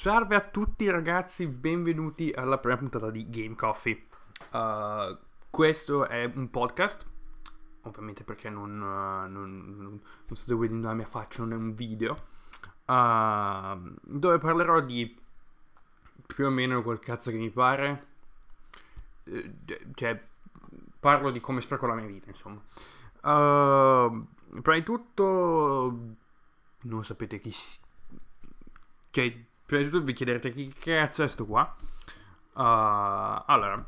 Salve a tutti ragazzi, benvenuti alla prima puntata di Game Coffee. Uh, questo è un podcast, ovviamente perché non, uh, non, non, state vedendo la mia faccia, non è un video, uh, dove parlerò di più o meno quel cazzo che mi pare. Eh, cioè, parlo di come spreco la mia vita, insomma. prima di tutto, non sapete chi... Cioè, Prima di tutto vi chiederete chi cazzo è sto qua. Uh, allora,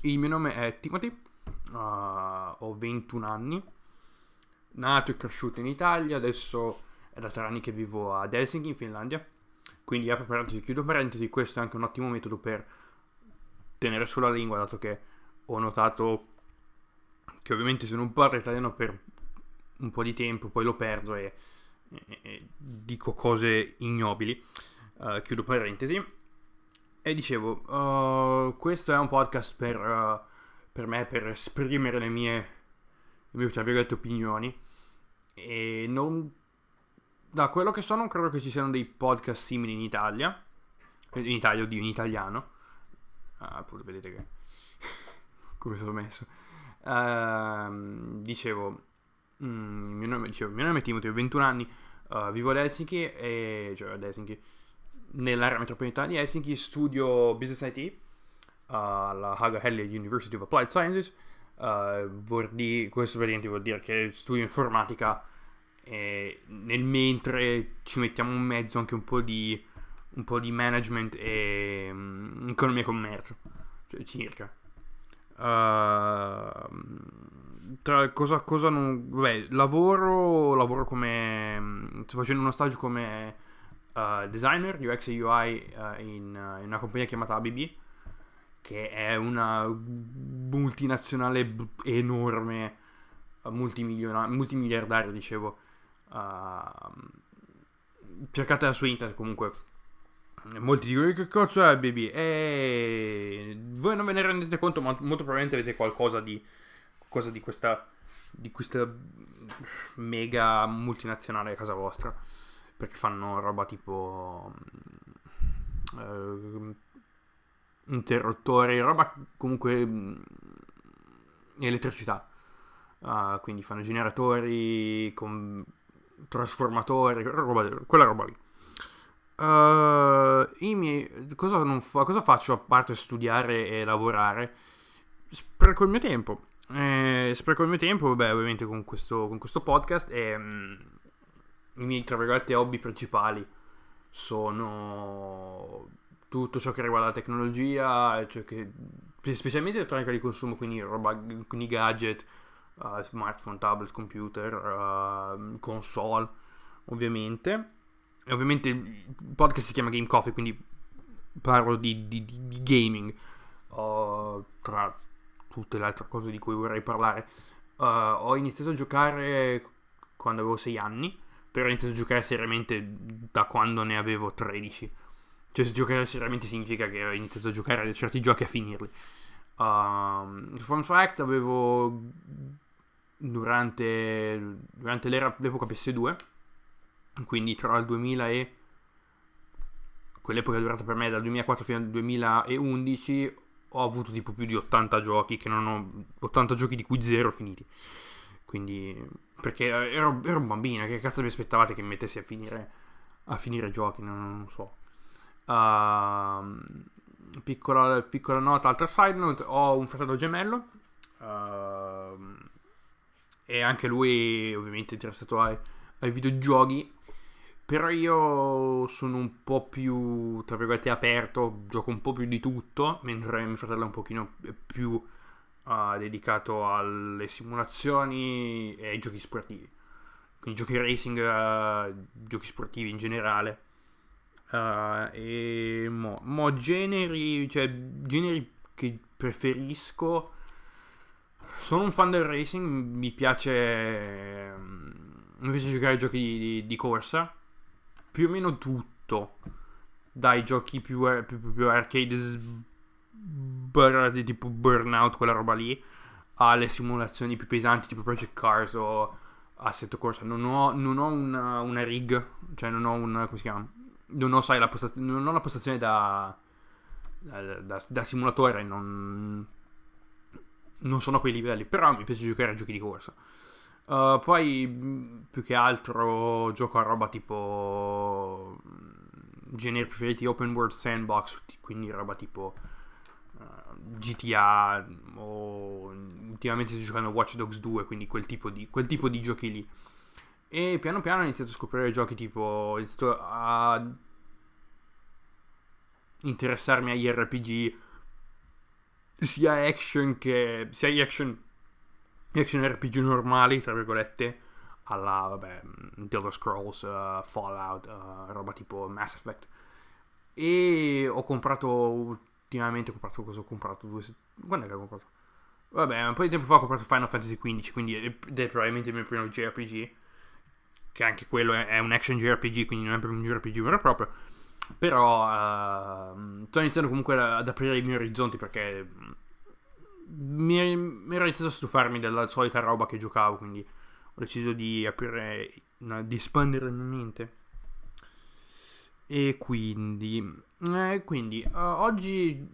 il mio nome è Timothy, uh, ho 21 anni, nato e cresciuto in Italia, adesso è da tre anni che vivo ad Helsinki in Finlandia. Quindi apro parentesi, chiudo parentesi, questo è anche un ottimo metodo per tenere sulla lingua, dato che ho notato che ovviamente se non parlo italiano per un po' di tempo, poi lo perdo e, e, e dico cose ignobili. Uh, chiudo parentesi. E dicevo, uh, questo è un podcast per, uh, per, me, per esprimere le mie, le mie, tra virgolette, opinioni. E non... Da quello che so non credo che ci siano dei podcast simili in Italia. In Italia, oddio, in italiano. Ah, pure vedete che... come sono messo. Uh, dicevo, mm, mio nome, dicevo, mio nome è Timothy, ho 21 anni, vivo ad Helsinki, e, cioè ad Helsinki, nell'area metropolitana di Helsinki, studio Business IT alla Haga Helge University of Applied Sciences. Uh, dire, questo praticamente vuol dire che studio informatica e nel mentre ci mettiamo in mezzo anche un po' di, un po di management e um, economia e commercio, cioè circa. Uh, tra cosa, cosa non... Vabbè, lavoro, lavoro come... sto facendo uno stage come uh, designer UX e UI uh, in, uh, in, una compagnia chiamata ABB, che è una multinazionale b- enorme, multimiliardaria, dicevo. cercatela su internet comunque. Molti dicono che cazzo è ABB? E voi non ve ne rendete conto, ma molto probabilmente avete qualcosa di, qualcosa di questa di questa mega multinazionale a casa vostra perché fanno roba tipo uh, interruttori, roba comunque uh, elettricità. Uh, quindi fanno generatori, con trasformatori, roba, quella roba lì. Uh, miei, cosa, fa, cosa, faccio a parte studiare e lavorare? Spreco il mio tempo. Eh, spreco il mio tempo, beh, ovviamente con questo, con questo podcast e mm, i miei, tra virgolette, hobby principali sono tutto ciò che riguarda la tecnologia, cioè che, specialmente elettronica di consumo, quindi, roba, quindi gadget, uh, smartphone, tablet, computer, uh, console, ovviamente. E ovviamente il podcast si chiama Game Coffee, quindi parlo di, di, di gaming, uh, tra tutte le altre cose di cui vorrei parlare. ho iniziato a giocare quando avevo 6 anni però ho iniziato a giocare seriamente da quando ne avevo 13. Cioè, se giocare seriamente significa che ho iniziato a giocare a certi giochi a finirli. Um, fun fact, avevo durante, durante l'epoca PS2, quindi tra il 2000 e quell'epoca è durata per me dal 2004 fino al 2011 ho avuto tipo più di 80 giochi che non ho 80 giochi di cui zero finiti quindi, perché ero, ero un bambino, che cazzo vi aspettavate che mi mettessi a finire, a finire giochi? Non, non so. Uh, piccola, piccola, nota, altra side note, ho un fratello gemello. Uh, e anche lui ovviamente interessato ai, ai videogiochi. Però io sono un po' più, tra virgolette, aperto, gioco un po' più di tutto, mentre mio fratello è un pochino più uh, dedicato alle simulazioni e ai giochi sportivi. Quindi giochi racing, uh, giochi sportivi in generale. Uh, e mo, mo, generi, cioè generi che preferisco. Sono un fan del racing, mi piace. Mi piace giocare ai giochi di, di corsa. Più o meno tutto. Dai giochi più, più, più, più arcade di tipo Burnout, quella roba lì, alle simulazioni più pesanti tipo Project Cars o Assetto Corsa. Non ho, non ho una, una, rig, cioè non ho un, come si chiama? non ho, sai, la, posta- non ho la postazione da, da, da, da simulatore, non, non sono a quei livelli, però mi piace giocare a giochi di corsa. Uh, poi più che altro gioco a roba tipo generi preferiti open world sandbox, quindi roba tipo GTA o ultimamente sto giocando Watch Dogs 2, quindi quel tipo di, quel tipo di giochi lì. E piano piano ho iniziato a scoprire giochi tipo. A interessarmi agli RPG sia action che. sia action. action RPG normali, tra virgolette. Alla, vabbè, Elder Scrolls, uh, Fallout, uh, roba tipo Mass Effect. E ho comprato ultimamente. Ho comprato cosa ho comprato? Due Quando è che ho comprato? Vabbè, un po' di tempo fa ho comprato Final Fantasy XV, quindi è, è probabilmente il mio primo JRPG che anche quello è, è un action JRPG, quindi non è proprio un JRPG vero e proprio. Però uh, sto iniziando comunque ad aprire i miei orizzonti perché mi, mi ero iniziato a stufarmi della solita roba che giocavo, quindi ho deciso di aprire, di espandere la mente. E quindi, eh, quindi uh, oggi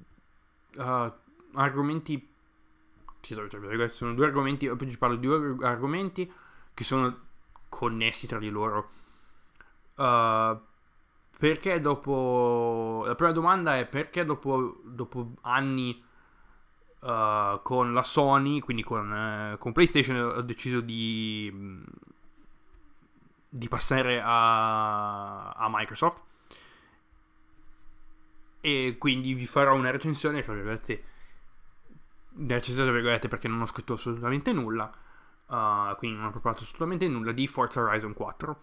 uh, argomenti, sono due argomenti, oggi parlo di due argomenti che sono connessi tra di loro. Uh, perché dopo... La prima domanda è perché dopo, dopo anni uh, con la Sony, quindi con, uh, con, PlayStation, ho deciso di, di passare a, a Microsoft. E quindi vi farò una recensione, tra virgolette, una recensione tra virgolette perché non ho scritto assolutamente nulla uh, quindi non ho preparato assolutamente nulla, di Forza Horizon 4.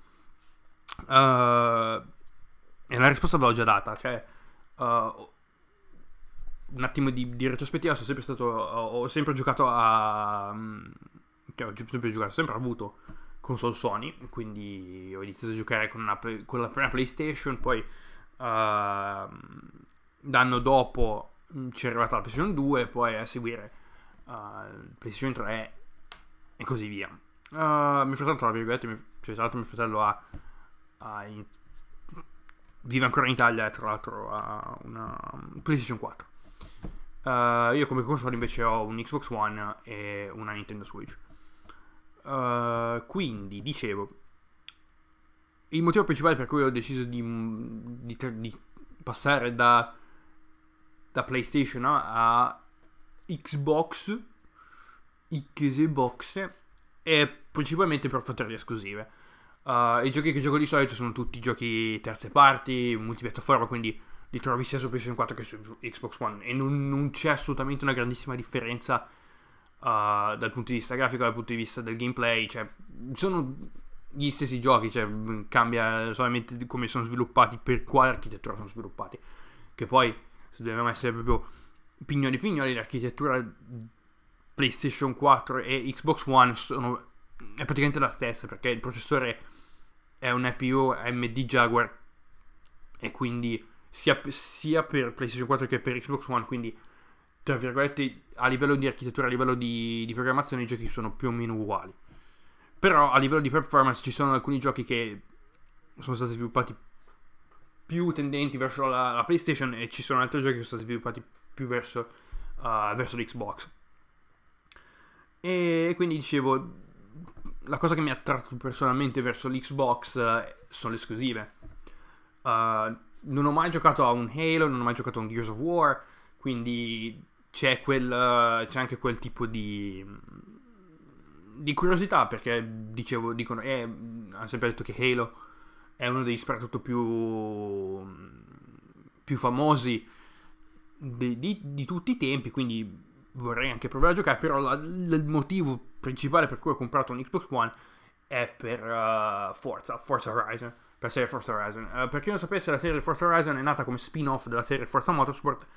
Uh, e la risposta ve l'ho già data, cioè uh, un attimo di, di, retrospettiva, sono sempre stato, ho, ho sempre giocato a... Cioè, ho sempre giocato, ho sempre avuto console Sony, quindi ho iniziato a giocare con, una, con la prima PlayStation, poi uh, l'anno dopo mm, ci è arrivata la PlayStation 2, poi a seguire uh, PlayStation 3 e così via. Uh, mio fratello, tra virgolette, mio, cioè, tra l'altro mio fratello ha, ha in, vive ancora in Italia e tra l'altro ha una PlayStation 4. Uh, io come console invece ho un Xbox One e una Nintendo Switch. Uh, quindi, dicevo, il motivo principale per cui ho deciso di, di, di passare da, da PlayStation a Xbox Xbox è principalmente per fattori esclusive. Uh, I giochi che gioco di solito sono tutti giochi terze parti, multipiattaforma, quindi li trovi sia su PlayStation 4 che su Xbox One e non, non c'è assolutamente una grandissima differenza uh, dal punto di vista grafico, dal punto di vista del gameplay, cioè sono gli stessi giochi, cioè cambia solamente come sono sviluppati, per quale architettura sono sviluppati, che poi se dobbiamo essere proprio pignoli pignoli, l'architettura PlayStation 4 e Xbox One sono, è praticamente la stessa perché il processore è un APU AMD Jaguar e quindi sia, sia, per PlayStation 4 che per Xbox One quindi tra virgolette a livello di architettura a livello di, di programmazione i giochi sono più o meno uguali. Però a livello di performance ci sono alcuni giochi che sono stati sviluppati più tendenti verso la, la PlayStation e ci sono altri giochi che sono stati sviluppati più verso, uh, verso l'Xbox e quindi dicevo, la cosa che mi ha attratto personalmente verso l'Xbox uh, sono le esclusive. Uh, non ho mai giocato a un Halo, non ho mai giocato a un Gears of War, quindi c'è, quel, uh, c'è anche quel tipo di, di curiosità perché dicevo, dicono, eh, hanno sempre detto che Halo è uno dei soprattutto più, più famosi di, di, di tutti i tempi, quindi vorrei anche provare a giocare, però la, il motivo principale per cui ho comprato un Xbox One è per uh, Forza, Forza Horizon, per la serie Forza Horizon. Uh, per chi non sapesse, la serie Forza Horizon è nata come spin-off della serie Forza Motorsport.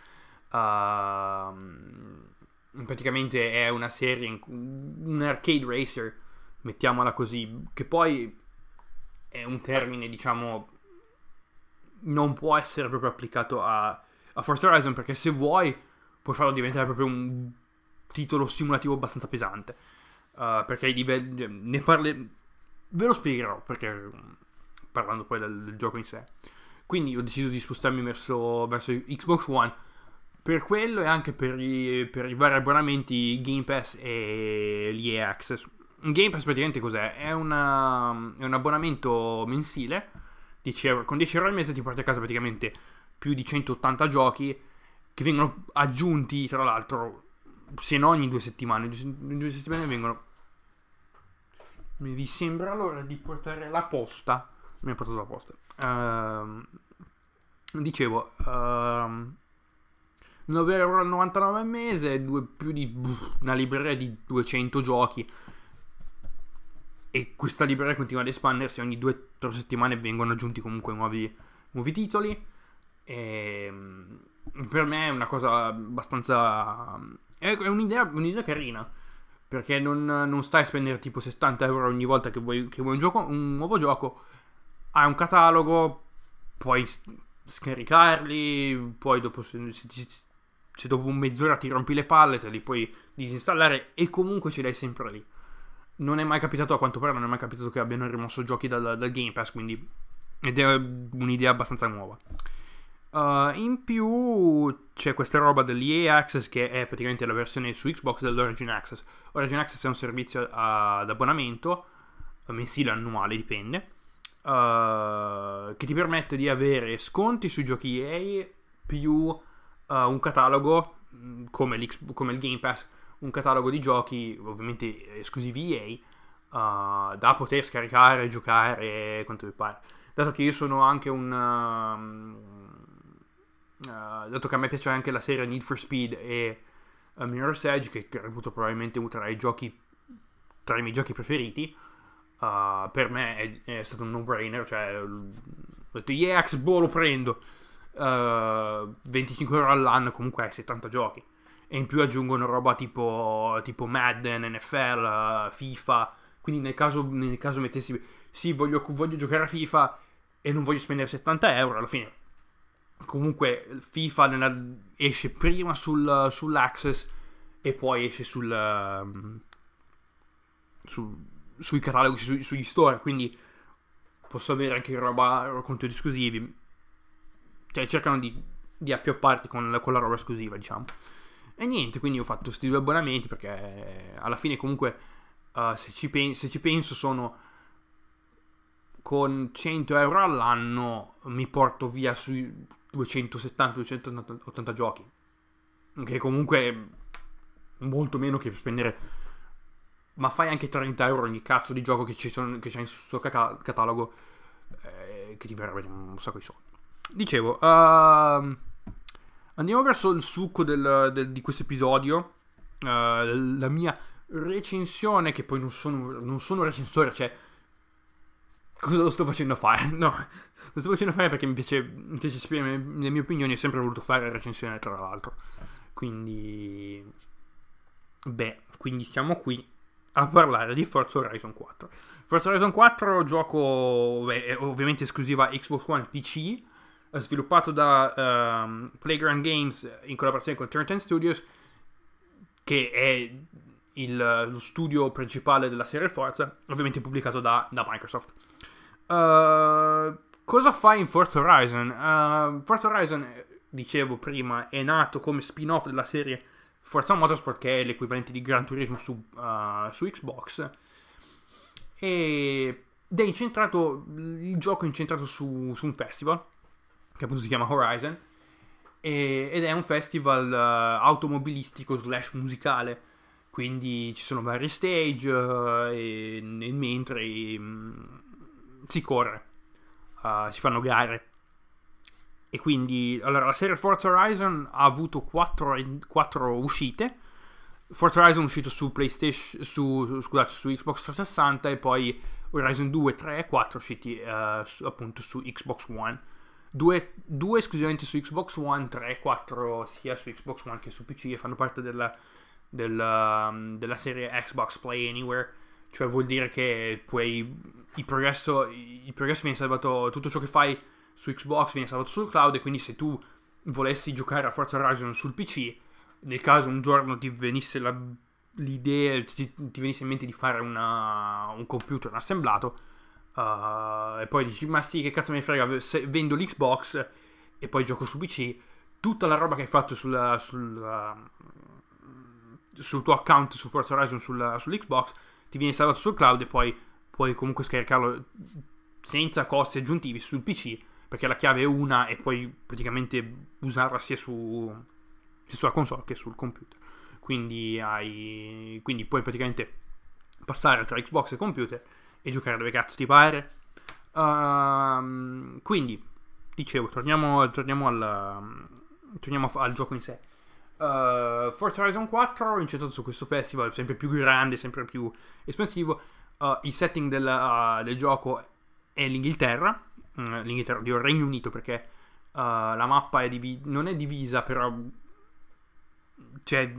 Uh, praticamente è una serie, un arcade racer, mettiamola così, che poi è un termine, diciamo, non può essere proprio applicato a, a Forza Horizon perché se vuoi puoi farlo diventare proprio un titolo simulativo abbastanza pesante. Uh, perché i livelli. Ne parli. Ve lo spiegherò perché. Parlando poi del, del, gioco in sé. Quindi ho deciso di spostarmi verso, verso Xbox One per quello e anche per i, per i vari abbonamenti Game Pass e l'EA Access. Game Pass praticamente cos'è? È, una, è un abbonamento mensile 10 euro. con 10 euro al mese ti porti a casa praticamente più di 180 giochi che vengono aggiunti tra l'altro se non ogni due settimane. In due settimane vengono mi sembra l'ora di portare la posta mi ha portato la posta uh, dicevo uh, 9,99€ al mese, due, più di una libreria di 200 giochi. E questa libreria continua ad espandersi, ogni 2-3 settimane vengono aggiunti comunque nuovi, nuovi titoli. E ehm, per me è una cosa abbastanza... è un'idea, un'idea carina. Perché non, non, stai a spendere tipo 70 euro ogni volta che vuoi, che vuoi un, gioco, un nuovo gioco. Hai un catalogo, puoi scaricarli, poi dopo se, se, se dopo mezz'ora ti rompi le palle, te li puoi disinstallare e comunque ce l'hai sempre lì. Non è mai capitato, a quanto pare, non è mai capitato che abbiano rimosso giochi dal, dal Game Pass, quindi ed è un'idea abbastanza nuova. Uh, in più c'è questa roba dell'EA Access che è praticamente la versione su Xbox dell'Origin Access. Origin Access è un servizio uh, ad abbonamento, mensile o annuale, dipende, uh, che ti permette di avere sconti sui giochi EA più uh, un catalogo mm, come, come, il Game Pass, un catalogo di giochi ovviamente esclusivi EA uh, da poter scaricare, giocare quanto vi pare. Dato che io sono anche un... Uh, dato che a me piace anche la serie Need for Speed e uh, Mirror's Edge, che, reputo probabilmente tra i giochi tra i miei giochi preferiti, uh, per me è, è, stato un no-brainer. Cioè, ho detto, yeah, Xbox lo prendo uh, eh, 25 euro all'anno comunque hai 70 giochi e in più aggiungono roba tipo, tipo Madden, NFL, FIFA. Quindi nel caso, nel caso mettessi sì voglio, voglio giocare a FIFA e non voglio spendere 70 euro alla fine comunque FIFA nella, esce prima sul, sull'Access e poi esce sul, um, su, sui cataloghi, su, sugli store. Quindi posso avere anche roba contenuti esclusivi. Cioè cercano di, di appiopparti con, con la roba esclusiva, diciamo. E niente, quindi ho fatto questi due abbonamenti perché alla fine comunque uh, se, ci pen- se, ci penso sono con 100 euro all'anno mi porto via sui 270-280 giochi. Che comunque è molto meno che spendere... Ma fai anche 30 euro ogni cazzo di gioco che, sono, che c'è in suo catalogo eh, che ti verrebbe un sacco di soldi. Dicevo, uh, andiamo verso il succo del, del, di questo episodio. Uh, la mia recensione, che poi non sono, non sono recensore, cioè cosa lo sto facendo fare? No, lo sto facendo fare perché mi piace, mi piace esprimere le mie opinioni. Ho sempre voluto fare recensione, tra l'altro. Quindi, beh, quindi siamo qui a parlare di Forza Horizon 4. Forza Horizon 4, gioco beh, ovviamente esclusiva Xbox One PC sviluppato da um, Playground Games in collaborazione con Turn 10 Studios, che è il, lo studio principale della serie Forza, ovviamente pubblicato da, da Microsoft. Uh, cosa fa in Forza Horizon? Uh, Forza Horizon, dicevo prima, è nato come spin-off della serie Forza Motorsport, che è l'equivalente di Gran Turismo su, uh, su Xbox. ed è incentrato, il gioco è incentrato su, su un festival che appunto si chiama Horizon, e, ed è un festival uh, automobilistico slash musicale, quindi ci sono vari stage uh, e, e, mentre um, si corre, uh, si fanno gare. E quindi, allora, la serie Forza Horizon ha avuto 4, 4 uscite. Forza Horizon è uscito su PlayStation, su, scusate, su Xbox 360 e poi Horizon 2, 3 e 4 usciti su, appunto su Xbox One due, due, esclusivamente su Xbox One, 3, 4 sia su Xbox One che su PC e fanno parte della, della, um, della serie Xbox Play Anywhere. Cioè vuol dire che puoi, il progresso, il progresso viene salvato, tutto ciò che fai su Xbox viene salvato sul cloud e quindi se tu volessi giocare a Forza Horizon sul PC, nel caso un giorno ti venisse la, l'idea, ti, ti, venisse in mente di fare una, un computer assemblato, uh, e poi dici, ma sì, che cazzo mi frega, se vendo l'Xbox e poi gioco su PC, tutta la roba che hai fatto sulla, sulla, sul tuo account su Forza Horizon sulla, sull'Xbox ti viene salvato sul cloud e poi puoi comunque scaricarlo senza costi aggiuntivi sul PC perché la chiave è una e puoi praticamente usarla sia, su, sia sulla console che sul computer. Quindi, hai, quindi puoi praticamente passare tra Xbox e computer e giocare dove cazzo ti pare. Uh, quindi, dicevo, torniamo, torniamo, al, torniamo al gioco in sé. Uh, Forza Horizon 4 incentrato su questo festival sempre più grande, sempre più espansivo. Uh, il setting del, uh, del, gioco è l'Inghilterra, uh, l'Inghilterra, il Regno Unito, perché la mappa è divi- non è divisa, però cioè,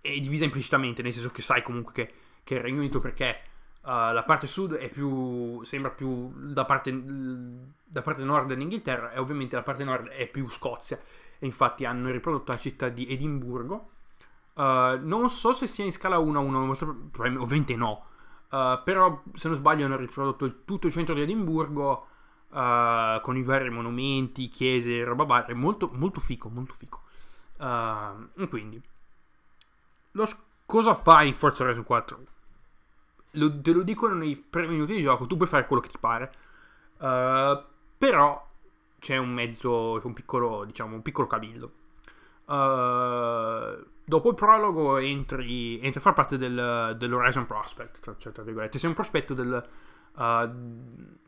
è divisa implicitamente, nel senso che sai comunque che, che è il Regno Unito perché la parte sud è più, sembra più da parte, da parte nord dell'Inghilterra e ovviamente la parte nord è più Scozia e infatti hanno riprodotto la città di Edimburgo. Uh, non so se sia in scala 1 a 1, ovviamente no. Uh, però se non sbaglio hanno riprodotto tutto il centro di Edimburgo uh, con i vari monumenti, chiese, roba varia. Molto, molto fico, molto fico. quindi, lo, cosa fai in Forza Horizon 4? Lo, te lo dicono nei primi minuti di gioco, tu puoi fare quello che ti pare. però c'è un mezzo, un piccolo, diciamo, un piccolo cavillo. Uh, dopo il prologo entri, entri, a far parte del, dell'Horizon Prospect, cioè, tra virgolette. Sei un prospetto del... Uh,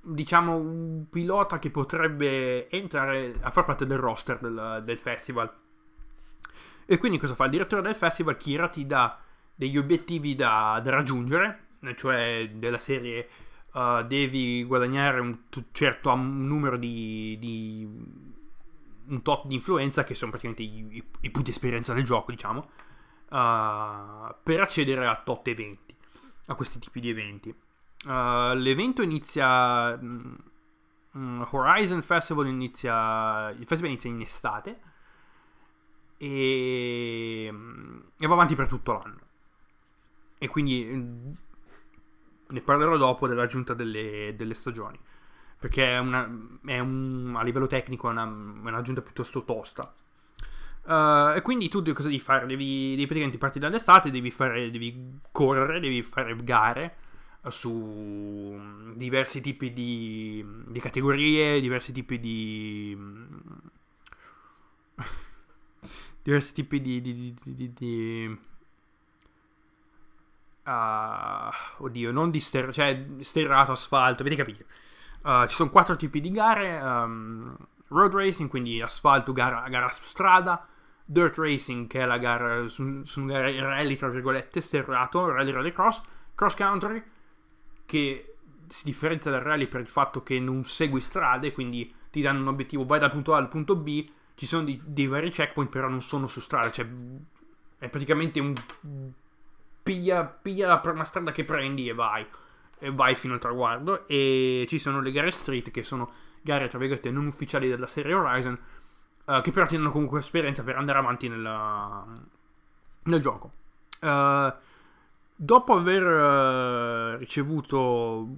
diciamo un pilota che potrebbe entrare a far parte del roster del, del, festival. E quindi cosa fa? Il direttore del festival, Kira, ti dà degli obiettivi da, da raggiungere, cioè della serie uh, devi guadagnare un certo numero di, di, un tot di influenza che sono praticamente i, i, i punti esperienza del gioco diciamo uh, per accedere a tot eventi a questi tipi di eventi. Uh, l'evento inizia um, Horizon Festival inizia il festival inizia in estate e, e va avanti per tutto l'anno e quindi ne parlerò dopo dell'aggiunta delle, delle stagioni. Perché è, una, è un, a livello tecnico è, una, è un'aggiunta piuttosto tosta. Uh, e quindi tu cosa devi fare? Devi, devi praticamente partire dall'estate, devi, fare, devi correre, devi fare gare su diversi tipi di, di categorie, diversi tipi di... diversi tipi di, di, di Uh, oddio, non di ster- cioè sterrato, asfalto, avete capito? Uh, ci sono quattro tipi di gare: um, road racing, quindi asfalto, gara, gara, su strada, dirt racing, che è la gara su, su un rally, tra virgolette, sterrato, rally rallycross, cross country, che si differenzia dal rally per il fatto che non segui strade, quindi ti danno un obiettivo, vai dal punto A al punto B, ci sono dei, dei vari checkpoint, però non sono su strada, cioè è praticamente un piglia, piglia la prima strada che prendi e vai. E vai fino al traguardo. E ci sono le gare street, che sono gare, tra virgolette, non ufficiali della serie Horizon, uh, che però ti danno comunque esperienza per andare avanti nella, nel gioco. Uh, dopo aver uh, ricevuto,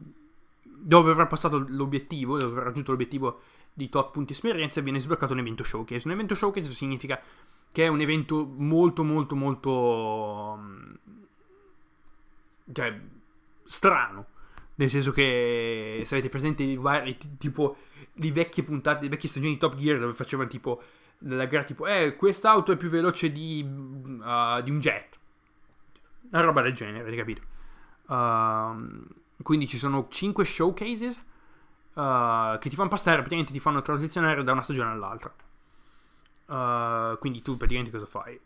dopo aver passato l'obiettivo, dopo aver raggiunto l'obiettivo di tot punti esperienza, viene sbloccato un evento showcase. Un evento showcase significa che è un evento molto, molto, molto cioè, strano. Nel senso che se avete presente vari, tipo, le vecchie puntate, le vecchie stagioni di Top Gear dove facevano tipo la gara tipo, eh, quest'auto è più veloce di, uh, di un jet. Una roba del genere, avete capito? Uh, quindi ci sono 5 showcases uh, che ti fanno passare, praticamente ti fanno transizionare da una stagione all'altra. Uh, quindi tu praticamente cosa fai?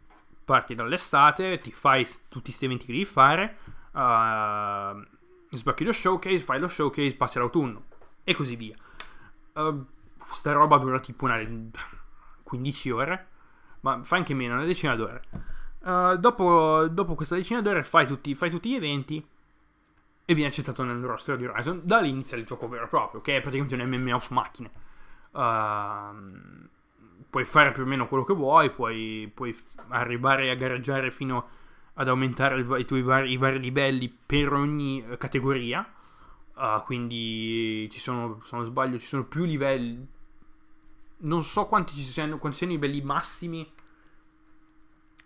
Parti dall'estate, ti fai tutti questi eventi che devi fare, uh, sblocchi lo showcase, fai lo showcase, passi l'autunno e così via. Uh, sta roba dura tipo una 15 ore, ma fa anche meno, una decina d'ore. Uh, dopo, dopo, questa decina d'ore fai tutti, fai tutti, gli eventi e viene accettato nel roster di Horizon. Da lì inizia il gioco vero e proprio, che è praticamente un MMO su macchine. Uh, puoi fare più o meno quello che vuoi, puoi, puoi arrivare a gareggiare fino ad aumentare i, tuoi vari, i vari livelli per ogni uh, categoria. Uh, quindi ci sono, se non sbaglio, ci sono più livelli. Non so quanti siano, quanti siano i livelli massimi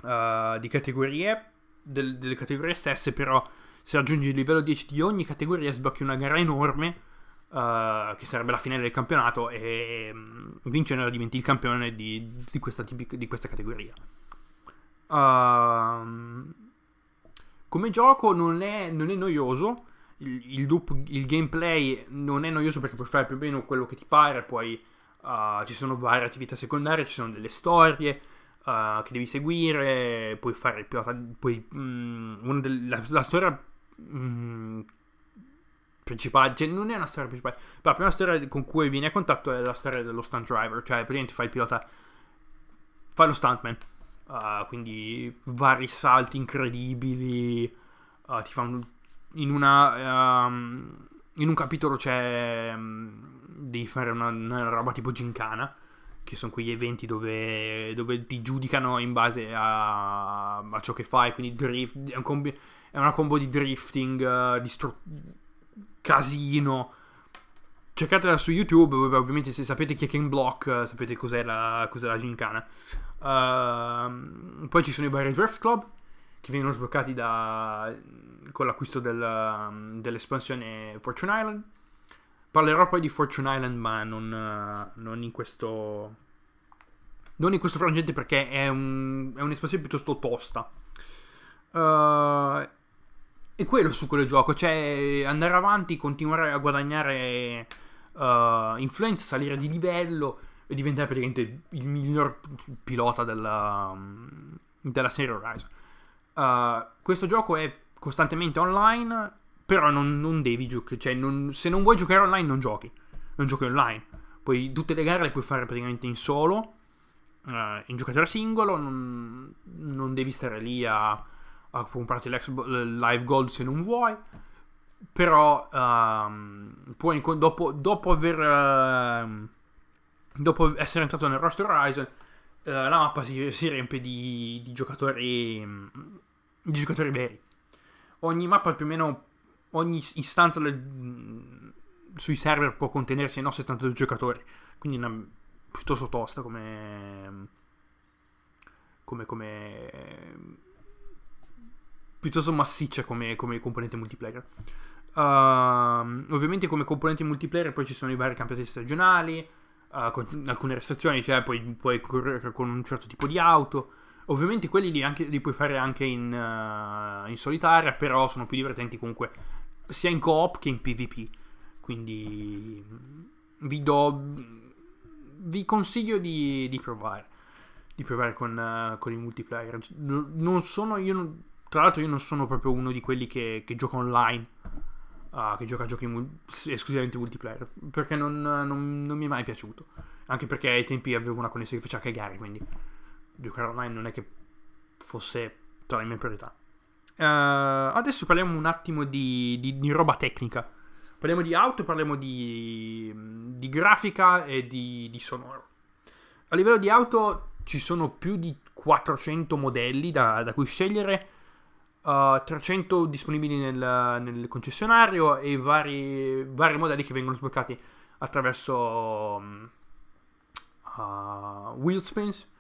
uh, di categorie, del, delle categorie stesse, però se raggiungi il livello 10 di ogni categoria sblocchi una gara enorme. Uh, che sarebbe la finale del campionato e um, vincere diventi il campione di, di, questa, di questa categoria. Uh, come gioco non è, non è noioso. Il, il, loop, il, gameplay non è noioso perché puoi fare più o meno quello che ti pare. Poi uh, ci sono varie attività secondarie, ci sono delle storie uh, che devi seguire. Puoi fare il pilota. Puoi, mm, delle, la, la, storia mm, principale, cioè non è una storia principale, però la prima storia con cui vieni a contatto è la storia dello stunt driver, cioè praticamente fai il pilota, fai lo stuntman. Uh, quindi vari salti incredibili. Uh, ti fanno. In una. Um, in un capitolo c'è. Um, devi fare una, una, roba tipo gincana. Che sono quegli eventi dove, dove ti giudicano in base a, a, ciò che fai. Quindi drift. È, un combi, è una combo di drifting, uh, distru- casino. Cercatela su YouTube, ovviamente se sapete chi è Ken Block, sapete cos'è la, cos'è la gincana. Uh, poi ci sono i vari Drift Club che vengono sbloccati da, con l'acquisto del, dell'espansione Fortune Island. Parlerò poi di Fortune Island, ma non, non in questo. Non in questo frangente perché è, un, è un'espansione piuttosto tosta. Uh, e quello su quello gioco, cioè andare avanti, continuare a guadagnare uh, influenza, salire di livello e diventare praticamente il miglior pilota della, della serie Horizon. Uh, questo gioco è costantemente online, però non, non devi giocare, cioè non, se non vuoi giocare online non giochi, non giochi online. Poi tutte le gare le puoi fare praticamente in solo, uh, in giocatore singolo, non, non devi stare lì a, a comprarti live gold se non vuoi. Però um, puoi, dopo, dopo aver... Uh, dopo essere entrato nel roster Horizon, eh, la mappa si, si riempie di, di, giocatori di giocatori veri. Ogni mappa più o meno, ogni istanza del, sui server può contenersi no 72 giocatori, quindi una, piuttosto tosta come come come piuttosto massiccia come, come componente multiplayer. Uh, ovviamente come componenti multiplayer poi ci sono i vari campionati stagionali, uh, con alcune restrizioni, cioè puoi, puoi, correre con un certo tipo di auto. Ovviamente quelli li, anche, li puoi fare anche in, uh, in, solitaria, però sono più divertenti comunque sia in coop che in PvP. Quindi vi do. Vi consiglio di, di provare. Di provare con, uh, con i multiplayer. Non sono io. Tra l'altro, io non sono proprio uno di quelli che, che gioca online uh, che gioca giochi mu- esclusivamente multiplayer. Perché non, non, non, mi è mai piaciuto. Anche perché ai tempi avevo una connessione che faceva cagare, quindi giocare online non è che fosse tra le mie priorità. Uh, adesso parliamo un attimo di, di, di, roba tecnica. Parliamo di auto, parliamo di, di grafica e di, di sonoro. A livello di auto ci sono più di 400 modelli da, da cui scegliere uh, eh, 300 disponibili nel, nel concessionario e vari, vari, modelli che vengono sbloccati attraverso um, uh, wheelspins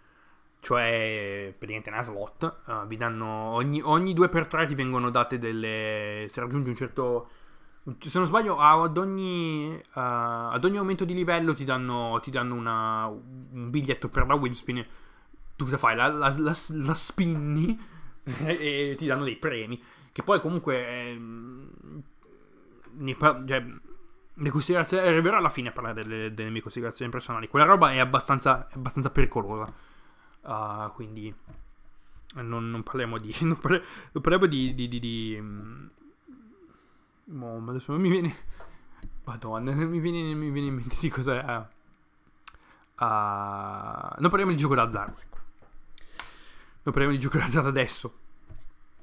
cioè praticamente una slot uh, vi danno ogni, ogni 2x3 ti vengono date delle se raggiungi un certo se non sbaglio ad ogni, uh, ad ogni aumento di livello ti danno, ti danno una, un biglietto per la wheelspin tu cosa fai? La, la, la, la spinni e ti danno dei premi. Che poi comunque... Eh, ne, cioè, le considerazioni... Arriverò alla fine a parlare delle, delle, mie considerazioni personali. Quella roba è abbastanza, è abbastanza pericolosa. Uh, quindi... Non, non, parliamo di... Non, parliamo, non parliamo di... di, di, di oh, ma adesso mi viene... Madonna, mi viene, mi viene in mente di cos'è... Uh, uh, non parliamo di gioco d'azzardo, Non parliamo di gioco d'azzardo adesso.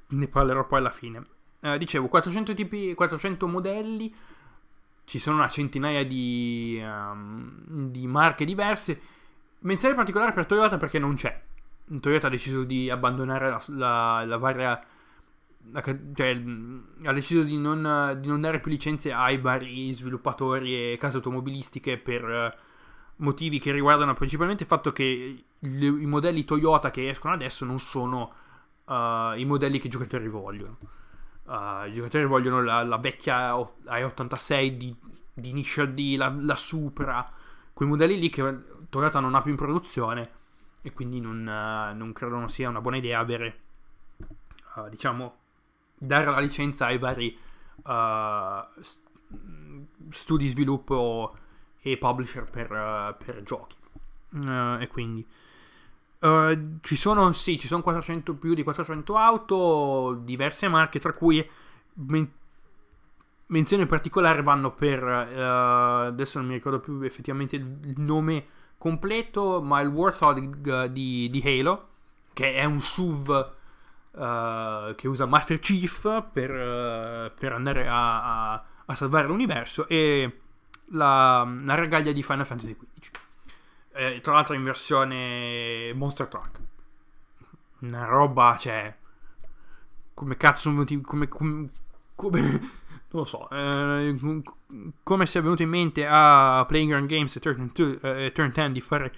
Ne parlerò poi alla fine. Eh, dicevo, 400 tipi, 400 modelli. Ci sono una centinaia di, um, di marche diverse. Menzione particolare per Toyota perché non c'è. Toyota ha deciso di abbandonare la, la, la varia cioè, ha deciso di non, di non, dare più licenze ai vari sviluppatori e case automobilistiche per motivi che riguardano principalmente il fatto che le, i modelli Toyota che escono adesso non sono uh, i modelli che i giocatori vogliono. Uh, I giocatori vogliono la, la vecchia i86 di, di Initial D, la, la, Supra, quei modelli lì che Toyota non ha più in produzione e quindi non, uh, non credo non sia una buona idea avere, diciamo, dare la licenza ai vari studi sviluppo e publisher per, uh, per giochi. Uh, e quindi uh, ci sono, sì, ci sono 400, più di 400 auto, diverse marche, tra cui men- menzioni particolari vanno per, adesso non mi ricordo più effettivamente il nome completo, ma il Warthog di, di Halo, che è un SUV che usa Master Chief per, per andare a, a, a salvare l'universo e la, la regaglia di Final Fantasy XV. Eh, tra l'altro in versione Monster Truck. Una roba, cioè... Come cazzo sono venuti... Come... come, come non lo so. Eh, come si è venuto in mente a Playing Ground Games e Turn, 2, eh, Turn 10 di fare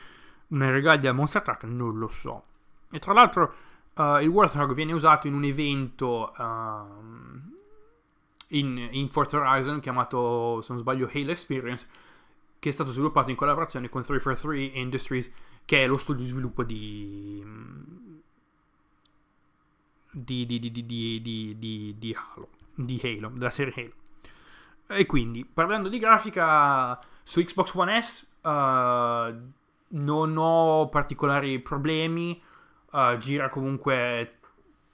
una regaglia Monster Truck? Non lo so. E tra l'altro... Uh, il Warthog viene usato in un evento uh, in, in Forza Horizon chiamato, se non sbaglio, Halo Experience, che è stato sviluppato in collaborazione con 343 Industries, che è lo studio di sviluppo di, di, di, di, di, di, Halo, Halo, della serie Halo. E quindi, parlando di grafica, su Xbox One S uh, non ho particolari problemi, uh, gira comunque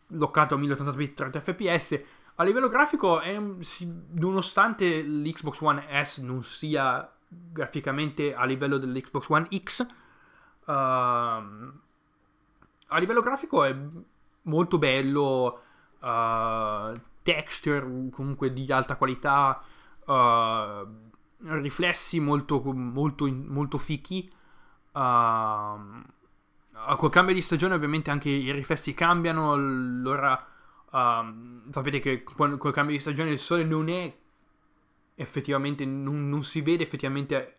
loccato a 1080p 30 fps, a livello grafico, è, nonostante l'Xbox One S non sia graficamente a livello dell'Xbox One X, uh, a livello grafico è molto bello, uh, texture comunque di alta qualità, uh, riflessi molto, molto, molto fichi. Uh, col cambio di stagione ovviamente anche i riflessi cambiano, allora Um, sapete che col cambio di stagione il sole non è effettivamente, non, non, si vede effettivamente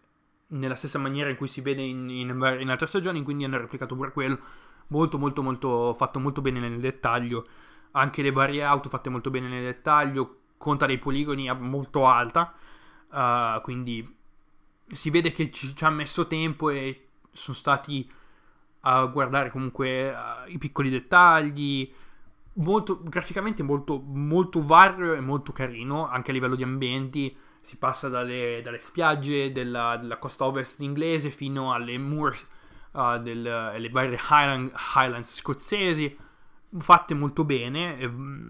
nella stessa maniera in cui si vede in, in, in altre stagioni, quindi hanno replicato pure quello. Molto, molto, molto, fatto molto bene nel dettaglio. Anche le varie auto fatte molto bene nel dettaglio. Conta dei poligoni molto alta. Uh, quindi si vede che ci, ci ha messo tempo e sono stati a guardare comunque uh, i piccoli dettagli molto, graficamente molto, molto vario e molto carino, anche a livello di ambienti. Si passa dalle, dalle spiagge della, della, costa ovest inglese fino alle moors uh, delle varie Highland, Highlands scozzesi, fatte molto bene, e, mm,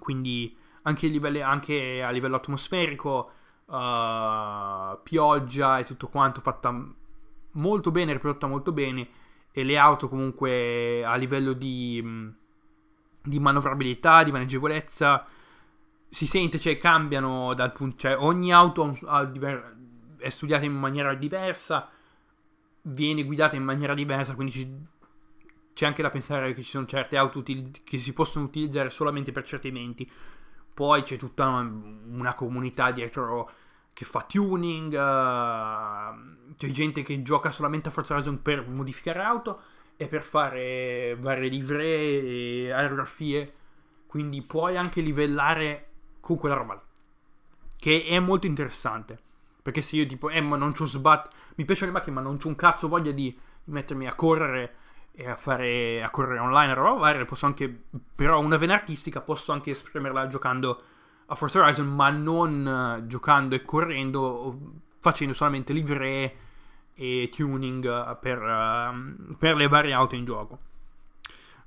quindi anche, livelli, anche, a livello atmosferico, uh, pioggia e tutto quanto fatta molto bene, riprodotta molto bene, e le auto comunque a livello di mm, di manovrabilità, di maneggevolezza. Si sente, cioè cambiano dal punto, cioè ogni auto è studiata in maniera diversa, viene guidata in maniera diversa, quindi ci, c'è anche da pensare che ci sono certe auto util- che si possono utilizzare solamente per certi eventi. Poi c'è tutta una, una comunità dietro che fa tuning, uh, c'è gente che gioca solamente a Forza Horizon per modificare auto e per fare varie livree e aerografie. Quindi puoi anche livellare con quella roba lì. Che è molto interessante. Perché se io tipo, eh, ma non c'ho sbat. Mi piacciono le macchine, ma non c'ho un cazzo voglia di mettermi a correre e a fare a correre online roba varia. Posso anche. Però una vena artistica posso anche esprimerla giocando a Forza Horizon, ma non uh, giocando e correndo, facendo solamente livree e tuning eh, per, uh, per le varie auto in gioco.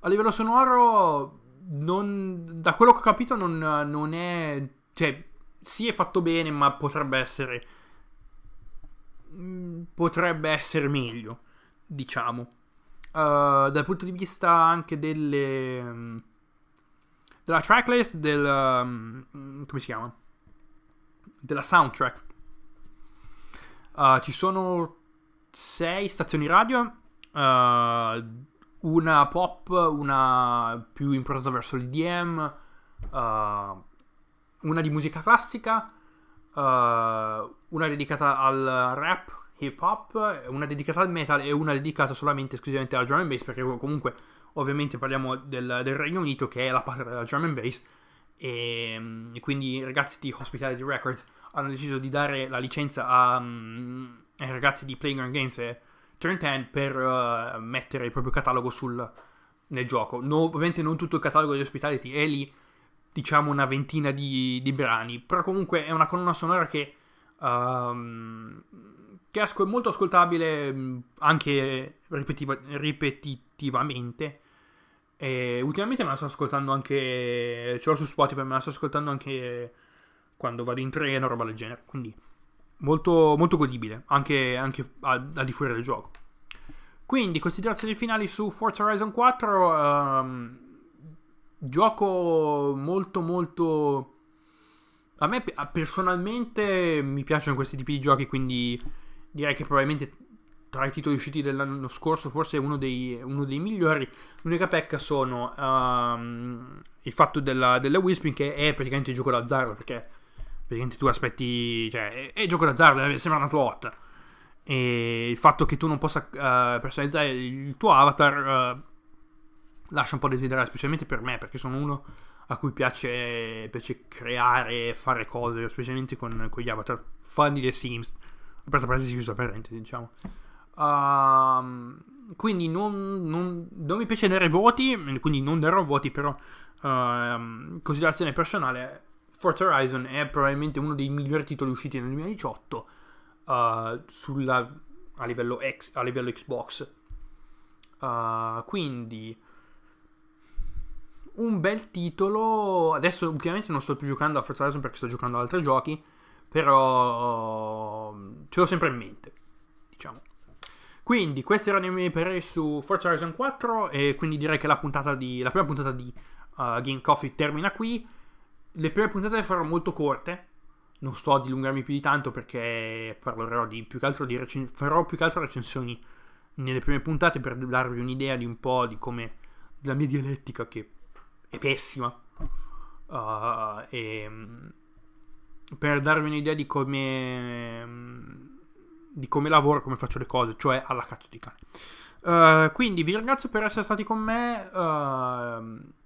A livello sonoro, non, da quello che ho capito, non, non è. Cioè, sì, è fatto bene, ma potrebbe essere. Mm, potrebbe essere meglio, diciamo. Uh, dal punto di vista anche delle. Um, della tracklist, del. Um, come si chiama? Della soundtrack. Uh, ci sono sei stazioni radio, uh, una pop, una più improntata verso l'IDM, uh, una di musica classica, uh, una dedicata al rap, hip hop, una dedicata al metal e una dedicata solamente esclusivamente al drum and bass, perché comunque ovviamente parliamo del, del Regno Unito che è la patria della drum and bass e, e, quindi i ragazzi di Hospitality Records hanno deciso di dare la licenza a, um, ai ragazzi di Playground Games e Turn 10 per uh, mettere il proprio catalogo sul, nel gioco. No, ovviamente non tutto il catalogo di Hospitality è lì, diciamo una ventina di, di brani, però comunque è una colonna sonora che, um, che è molto ascoltabile anche ripetiva- ripetitivamente. E ultimamente me la sto ascoltando anche, ce l'ho su Spotify, me la sto ascoltando anche quando vado in treno, roba del genere, quindi molto, molto godibile, anche, anche al, di fuori del gioco. Quindi, considerazioni finali su Forza Horizon 4. Um, ehm, gioco molto, molto. A me personalmente mi piacciono questi tipi di giochi, quindi direi che probabilmente tra i titoli usciti dell'anno scorso forse è uno dei, uno dei migliori. L'unica pecca sono um, il fatto della, della Wisping che è praticamente il gioco d'azzardo, perché praticamente tu aspetti, cioè è, è gioco d'azzardo, eh, sembra una slot e il fatto che tu non possa uh, personalizzare il tuo avatar uh, lascia un po' desiderare, specialmente per me, perché sono uno a cui piace, piace creare fare cose, specialmente con, con, gli avatar fan di The Sims. Aperta parentesi chiusa parentesi, diciamo. Uh, quindi non, non, non, mi piace dare voti, quindi non darò voti, però uh, considerazione personale, Forza Horizon è probabilmente uno dei migliori titoli usciti nel 2018 uh, sulla, a, livello X, a livello Xbox. Uh, quindi un bel titolo. Adesso ultimamente non sto più giocando a Forza Horizon perché sto giocando ad altri giochi, però ce l'ho sempre in mente, diciamo. Quindi questi erano i miei pareri su Forza Horizon 4 e quindi direi che la, di, la prima puntata di uh, Game Coffee termina qui. Le prime puntate le farò molto corte, non sto a dilungarmi più di tanto perché parlerò di più che altro di recen- farò più che altro recensioni nelle prime puntate per darvi un'idea di un po' di come la mia dialettica che è pessima uh, e per darvi un'idea di come di come lavoro, come faccio le cose, cioè alla cazzo di cane. Uh, quindi vi ringrazio per essere stati con me. Uh,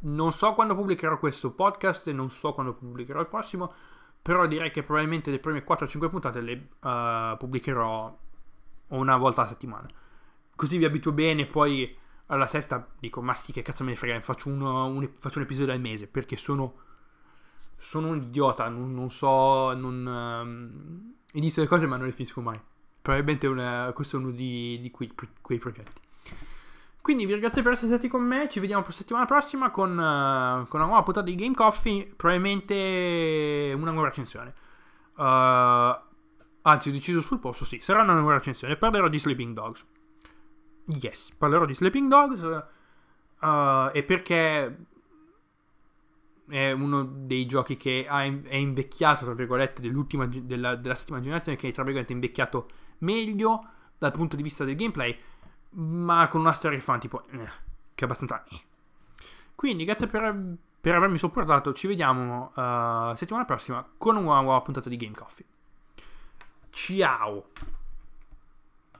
non so quando pubblicherò questo podcast e non so quando pubblicherò il prossimo. Però direi che probabilmente le prime 4-5 puntate le uh, pubblicherò una volta a settimana. Così vi abituo bene, poi alla sesta dico, ma sì, che cazzo me ne frega, faccio, uno, un, faccio un, episodio al mese, perché sono, sono un idiota, non, non so, non, um, inizio le cose ma non le finisco mai. Probabilmente una, questo è uno di, di quei, quei progetti. Quindi vi ringrazio per essere stati con me. Ci vediamo la settimana prossima con, uh, con una nuova puntata di Game Coffee. Probabilmente una nuova recensione. Uh, anzi, deciso sul posto. Sì, sarà una nuova recensione. Parlerò di Sleeping Dogs. Yes, parlerò di Sleeping Dogs. Uh, e perché è uno dei giochi che è invecchiato, tra virgolette, dell'ultima, della, della settima generazione, che è tra virgolette invecchiato meglio dal punto di vista del gameplay ma con una storia fan tipo eh, che è abbastanza eh. quindi grazie per, per, avermi sopportato ci vediamo uh, settimana prossima con una nuova puntata di Game Coffee ciao